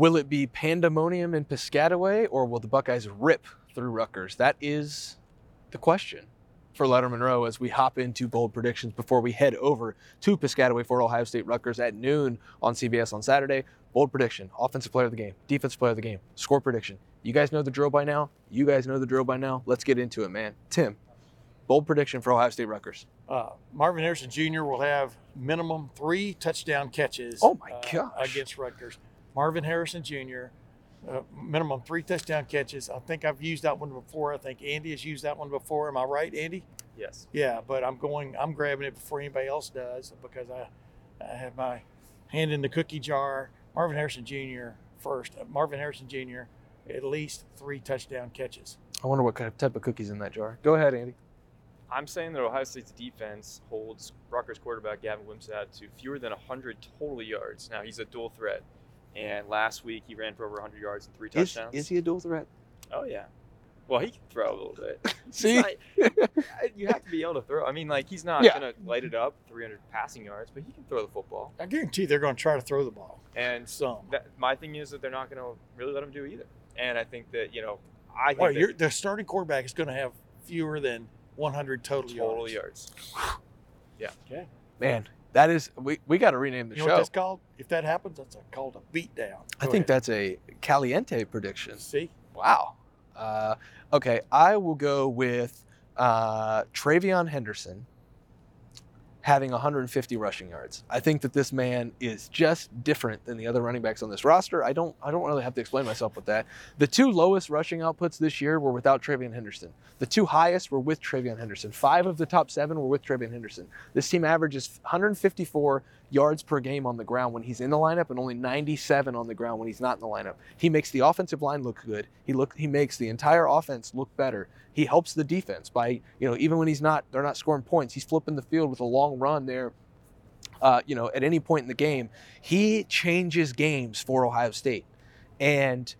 Will it be pandemonium in Piscataway or will the Buckeyes rip through Rutgers? That is the question for Lettermen Row as we hop into bold predictions before we head over to Piscataway for Ohio State Rutgers at noon on CBS on Saturday. Bold prediction, offensive player of the game, defensive player of the game, score prediction. You guys know the drill by now. You guys know the drill by now. Let's get into it, man. Tim, bold prediction for Ohio State Rutgers. Uh, Marvin Harrison Jr. will have minimum three touchdown catches. Oh my uh, gosh. Against Rutgers, Marvin Harrison Jr. Uh, minimum three touchdown catches. I think I've used that one before. I think Andy has used that one before. Am I right, Andy? Yes. Yeah, but I'm going. I'm grabbing it before anybody else does because I, I have my hand in the cookie jar. Marvin Harrison Jr. first. Uh, Marvin Harrison Jr. At least three touchdown catches. I wonder what kind of type of cookies in that jar. Go ahead, Andy. I'm saying that Ohio State's defense holds Rutgers quarterback Gavin Wimsatt to fewer than 100 total yards. Now, he's a dual threat. And last week, he ran for over 100 yards and three Is, touchdowns. is he a dual threat? Oh, yeah. Well, he can throw a little bit. He's See? not- you have to be able to throw. I mean, like, he's not Yeah. going to light it up 300 passing yards, but he can throw the football. I guarantee they're going to try to throw the ball. And Some. that, my thing is that they're not going to really let him do either. And I think that, you know, I think Well, that your the starting quarterback is going to have fewer than 100 total, total yards. yards. Okay. Man, that is we, we got to rename the You know show. what that's called? If that happens, that's a, called a beatdown. I think ahead. that's a caliente prediction. See, Wow. Uh, okay, I will go with uh, TreVeyon Henderson having 150 rushing yards. I think that this man is just different than the other running backs on this roster. I don't I don't really have to explain myself with that. The two lowest rushing outputs this year were without TreVeyon Henderson. The two highest were with TreVeyon Henderson. Five of the top seven were with TreVeyon Henderson. This team averages 154 yards per game on the ground when he's in the lineup and only 97 on the ground when he's not in the lineup. He makes the offensive line look good. He look he makes the entire offense look better. He helps the defense by, you know, even when he's not they're not scoring points, he's flipping the field with a long run there. Uh, you know, at any point in the game, he changes games for Ohio State. And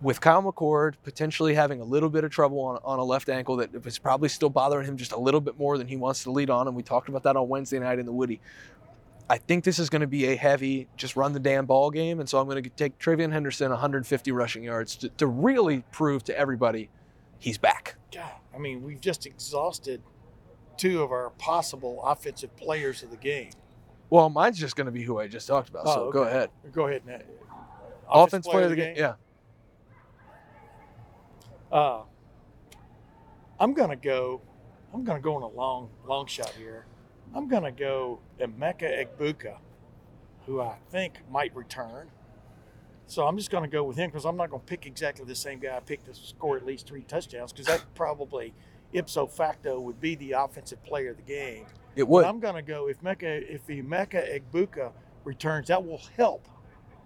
with Kyle McCord potentially having a little bit of trouble on, on a left ankle that is probably still bothering him just a little bit more than he wants to lead on, and we talked about that on Wednesday night in the Woody. I think this is going to be a heavy, just run the damn ball game, and so I'm going to take TreVeyon Henderson 150 rushing yards to, to really prove to everybody he's back. God, I mean, we've just exhausted two of our possible offensive players of the game. Well, mine's just going to be who I just talked about, so Oh, go ahead. Go ahead, Nat. Offense player of the game, yeah. Uh, I'm gonna go. I'm gonna go on a long, long shot here. I'm gonna go Emeka Egbuka, who I think might return. So I'm just gonna go with him because I'm not gonna pick exactly the same guy I picked to score at least three touchdowns because that probably ipso facto would be the offensive player of the game. It But would. I'm gonna go if Mecca if Emeka Egbuka returns, that will help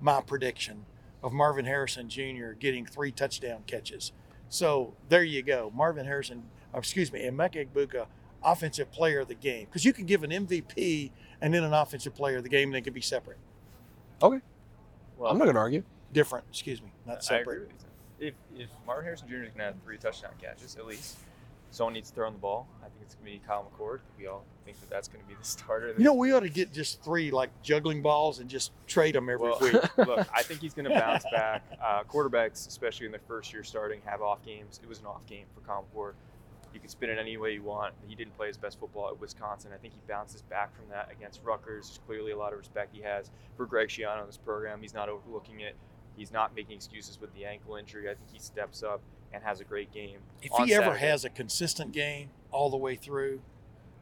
my prediction of Marvin Harrison Jr. getting three touchdown catches. So there you go, Marvin Harrison. Uh, excuse me, Emeka Egbuka, offensive player of the game, because you can give an MVP and then an offensive player of the game, and they can be separate, Okay. Well, I'm not going to argue. different. Excuse me, not I agree separate. with you. If, if Marvin Harrison Jr. is going to have three touchdown catches at least, someone needs to throw on the ball. I think it's going to be Kyle McCord. We all think that that's going to be the starter. You know, we ought to get just three like juggling balls and just trade them every well, week. look, I think he's going to bounce back. Uh, quarterbacks, especially in their first year starting, have off games. It was an off game for Kyle McCord. You can spin it any way you want. He didn't play his best football at Wisconsin. I think he bounces back from that against Rutgers. There's clearly a lot of respect he has for Greg Schiano in this program. He's not overlooking it. He's not making excuses with the ankle injury. I think he steps up and has a great game. If he ever Saturday. has a consistent game all the way through,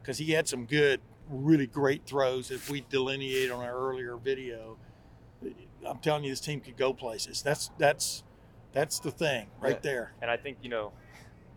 because he had some good, really great throws. If we delineate on our earlier video, I'm telling you, this team could go places. That's that's that's the thing right Yeah. there. And I think, you know,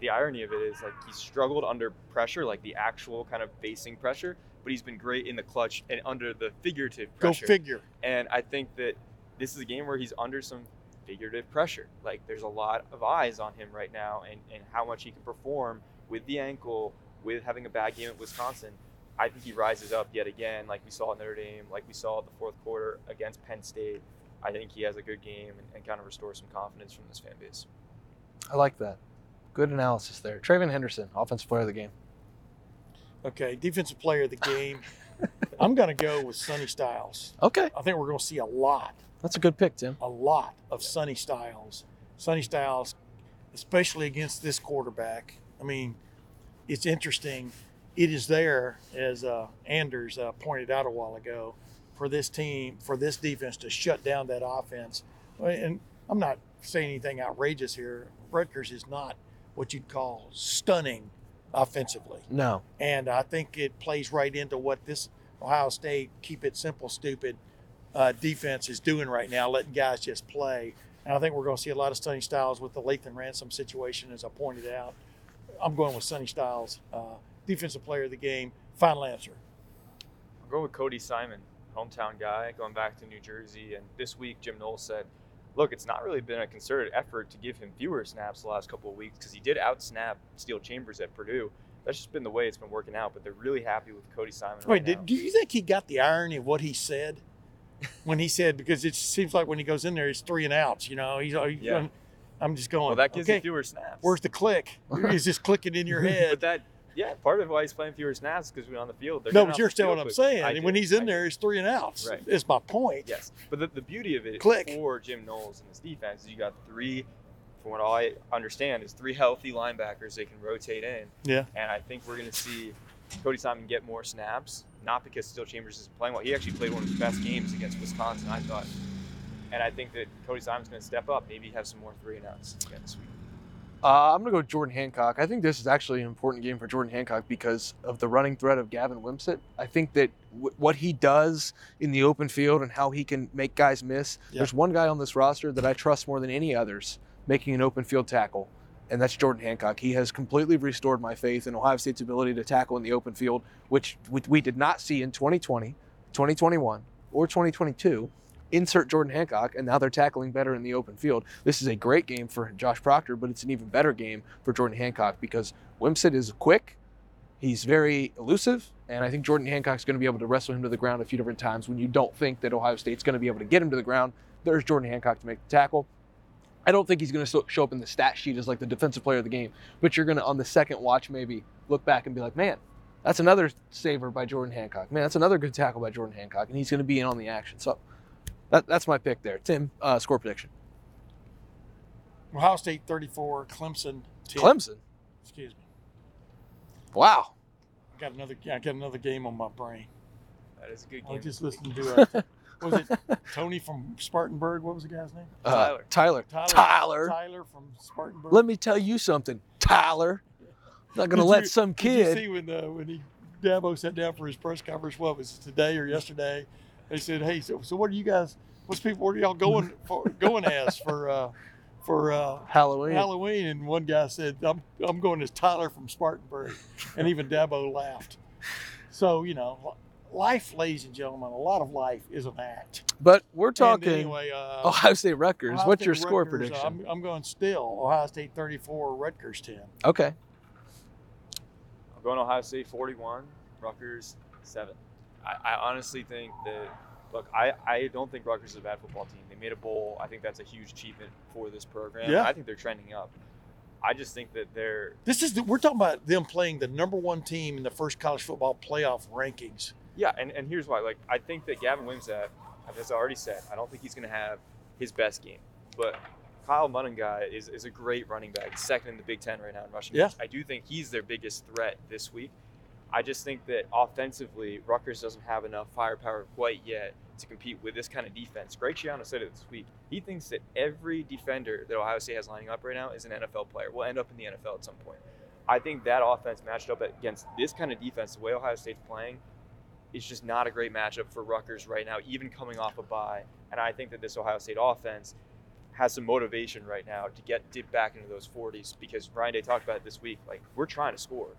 the irony of it is like he struggled under pressure, like the actual kind of facing pressure, but he's been great in the clutch and under the figurative pressure. Go pressure. figure. And I think that this is a game where he's under some figurative pressure. Like there's a lot of eyes on him right now and, and how much he can perform with the ankle, with having a bad game at Wisconsin. I think he rises up yet again, like we saw at Notre Dame, like we saw at the fourth quarter against Penn State. I think he has a good game and, and kind of restores some confidence from this fan base. I like that. Good analysis there. TreVeyon Henderson, offensive player of the game. Okay, defensive player of the game. I'm going to go with Sonny Styles. Okay. I think we're going to see a lot That's a good pick, Tim. a lot of Sonny Styles. Sonny Styles, especially against this quarterback. I mean, it's interesting. It is there, as uh, Anders uh, pointed out a while ago, for this team, for this defense to shut down that offense. And I'm not saying anything outrageous here. Rutgers is not what you'd call stunning offensively. No. And I think it plays right into what this Ohio State keep it simple, stupid uh, defense is doing right now, letting guys just play. And I think we're going to see a lot of Sonny Styles with the Lathan Ransom situation, as I pointed out. I'm going with Sonny Styles, uh, defensive player of the game. Final answer. I'm going with Cody Simon, hometown guy, going back to New Jersey. And this week, Jim Knowles said, look, it's not really been a concerted effort to give him fewer snaps the last couple of weeks because he did outsnap Steele Chambers at Purdue. That's just been the way it's been working out, but they're really happy with Cody Simon. Wait, right did, now. do you think he got the irony of what he said when he said because it seems like when he goes in there, he's three and outs. You know, he's. Yeah. I'm just going. well, that gives okay, you fewer snaps. where's the click? Is this clicking in your but head? that, yeah, part of why he's playing fewer snaps because we're on the field. They're no, but you're the still what I'm saying. I And when he's in there, he's three and outs. Right. It's my point. Yes, but the, the beauty of it Click. for Jim Knowles and his defense is you got three, from what I understand, is three healthy linebackers they can rotate in. Yeah. And I think we're going to see Cody Simon get more snaps, not because Steele Chambers isn't playing well. He actually played one of his best games against Wisconsin, I thought. And I think that Cody Simon's going to step up, maybe have some more three and outs again this week. Uh, I'm going to go Jordan Hancock. I think this is actually an important game for Jordan Hancock because of the running threat of Gavin Wimsatt. I think that w- what he does in the open field and how he can make guys miss. Yeah. There's one guy on this roster that I trust more than any others making an open field tackle, and that's Jordan Hancock. He has completely restored my faith in Ohio State's ability to tackle in the open field, which we- we did not see in 2020, 2021, or 2022 insert Jordan Hancock, and now they're tackling better in the open field. This is a great game for Josh Proctor, but it's an even better game for Jordan Hancock because Wimsatt is quick, he's very elusive, and I think Jordan Hancock's going to be able to wrestle him to the ground a few different times when you don't think that Ohio State's going to be able to get him to the ground. There's Jordan Hancock to make the tackle. I don't think he's going to show up in the stat sheet as like the defensive player of the game, but you're going to on the second watch maybe look back and be like, man, that's another saver by Jordan Hancock. Man, that's another good tackle by Jordan Hancock, and he's going to be in on the action. So that, that's my pick there. Tim, uh, score prediction. Ohio State 34, Clemson 10. Clemson. Excuse me. Wow. I got another. I got another game on my brain. That is a good game. was just listening to. Uh, was it Tony from Spartanburg? What was the guy's name? Uh, Tyler. Tyler. Tyler. Tyler. Tyler from Spartanburg. Let me tell you something, Tyler. I'm Not going to let you- some Did you see when uh, when he Dabo sat down for his press conference? What was it today or yesterday? They said, "Hey, so, so what are you guys? What's people? What are y'all going for? Going as for uh, for uh, Halloween. Halloween?" And one guy said, "I'm I'm going as Tyler from Spartanburg," and even Dabo laughed. So you know, life, ladies and gentlemen, a lot of life is an act. But we're And talking anyway. Uh, Ohio State Rutgers. Ohio What's State your score Rutgers, prediction? I'm, I'm going still Ohio State 34, Rutgers 10. okay. I'm going Ohio State 41, Rutgers 7. I, I honestly think that, look, I, I don't think Rutgers is a bad football team. They made a bowl. I think that's a huge achievement for this program. Yeah. I think they're trending up. I just think that they're, This is the, we're talking about them playing the number one team in the first college football playoff rankings. yeah, and, and here's why. Like, I think that Gavin Wimsatt, as I already said, I don't think he's going to have his best game. But Kyle Monangai is, is a great running back, second in the Big Ten right now in rushing. Yeah. I do think he's their biggest threat this week. I just think that offensively, Rutgers doesn't have enough firepower quite yet to compete with this kind of defense. Greg Schiano said it this week. He thinks that every defender that Ohio State has lining up right now is an NFL player. Will end up in the NFL at some point. I think that offense matched up against this kind of defense, the way Ohio State's playing, is just not a great matchup for Rutgers right now, even coming off a bye. And I think that this Ohio State offense has some motivation right now to get dip back into those 40s because Ryan Day talked about it this week. Like we're trying to score,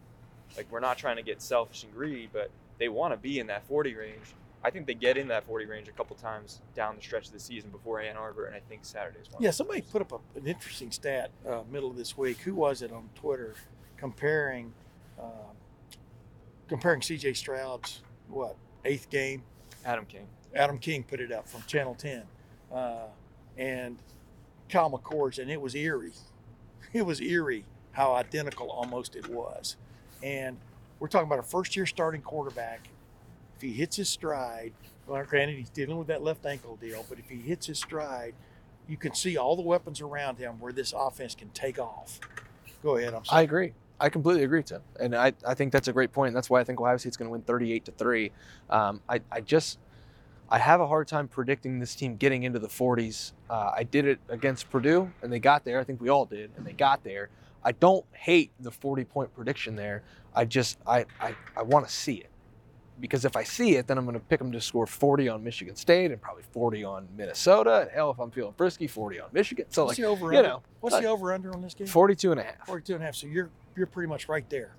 like we're not trying to get selfish and greedy, but they want to be in that 40 range. I think they get in that 40 range a couple times down the stretch of the season before Ann Arbor, and I think Saturday's one. Yeah, somebody put up a, an interesting stat uh, middle of this week. Who was it on Twitter comparing uh, comparing C.J. Stroud's what eighth game? Adam King. Adam King put it up from Channel 10, uh, and Kyle McCord's, and it was eerie. It was eerie how identical almost it was. And we're talking about a first year starting quarterback. If he hits his stride, Well, granted, he's dealing with that left ankle deal, but if he hits his stride, you can see all the weapons around him where this offense can take off. Go ahead. I'm I agree. I completely agree, Tim. And I, I think that's a great point. That's why I think Ohio State's going to win 38 to 3. Um, I, I just, I have a hard time predicting this team getting into the 40s. Uh, I did it against Purdue, and they got there. I think we all did, and they got there. I don't hate the 40 point prediction there. I just, I, I, I want to see it. Because if I see it, then I'm going to pick them to score 40 on Michigan State and probably 40 on Minnesota. And hell, if I'm feeling frisky, 40 on Michigan. So, What's like, the over? you know, What's like- the over under on this game? 42 and a half. 42 and a half. So you're you're pretty much right there.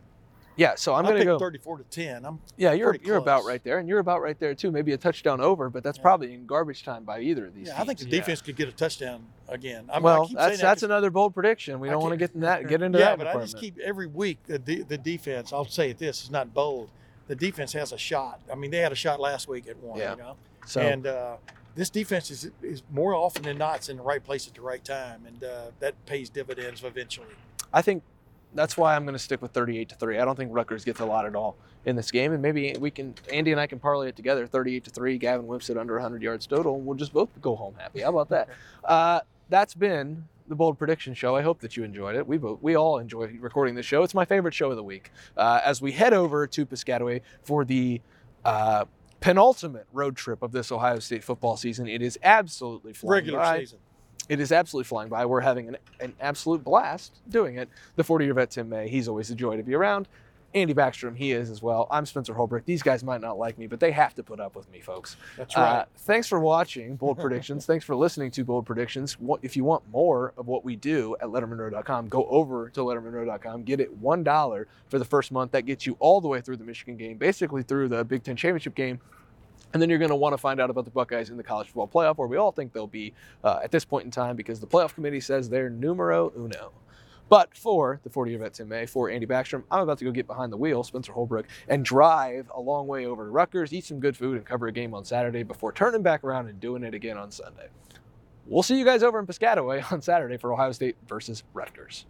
Yeah, so I'm going to picked go. 34 to 10. I'm Yeah, you're you're about right there, and you're about right there too. Maybe a touchdown over, but that's Yeah. probably in garbage time by either of these. yeah. I think the teams. Yeah. defense could get a touchdown again. I'm, I well, keep that's saying that that's 'cause- another bold prediction. We I don't want to get in that get into yeah, that but I just keep every week the de- the defense. I'll say it. This is not bold. The defense has a shot. I mean, they had a shot last week at one. Yeah. You know, so and uh, this defense is is more often than not it's in the right place at the right time, and uh, that pays dividends eventually. I think that's why I'm going to stick with 38 to three. I don't think Rutgers gets a lot at all in this game, and maybe we can Andy and I can parlay it together. 38 to three. Gavin Wimsatt under 100 yards total, we'll just both go home happy. How about that? Uh, that's been the bold prediction show. I hope that you enjoyed it. We both, we all enjoy recording this show. It's my favorite show of the week. Uh, as we head over to Piscataway for the uh, penultimate road trip of this Ohio State football season, it is absolutely flying Regular by. season. It is absolutely flying by. We're having an, an absolute blast doing it. The 40 year vet Tim May, he's always a joy to be around. Andy Backstrom, he is as well. I'm Spencer Holbrook. These guys might not like me, but they have to put up with me, folks. That's right. Uh, thanks for watching Bold Predictions. thanks for listening to Bold Predictions. What, if you want more of what we do at LettermenRow.com, go over to LettermenRow.com. Get it $1 for the first month. That gets you all the way through the Michigan game, basically through the Big Ten Championship game. And then you're going to want to find out about the Buckeyes in the college football playoff, where we all think they'll be uh, at this point in time because the playoff committee says they're numero uno. But for the 40 year Tim May, for Andy Backstrom, I'm about to go get behind the wheel, Spencer Holbrook, and drive a long way over to Rutgers, eat some good food, and cover a game on Saturday before turning back around and doing it again on Sunday. We'll see you guys over in Piscataway on Saturday for Ohio State versus Rutgers.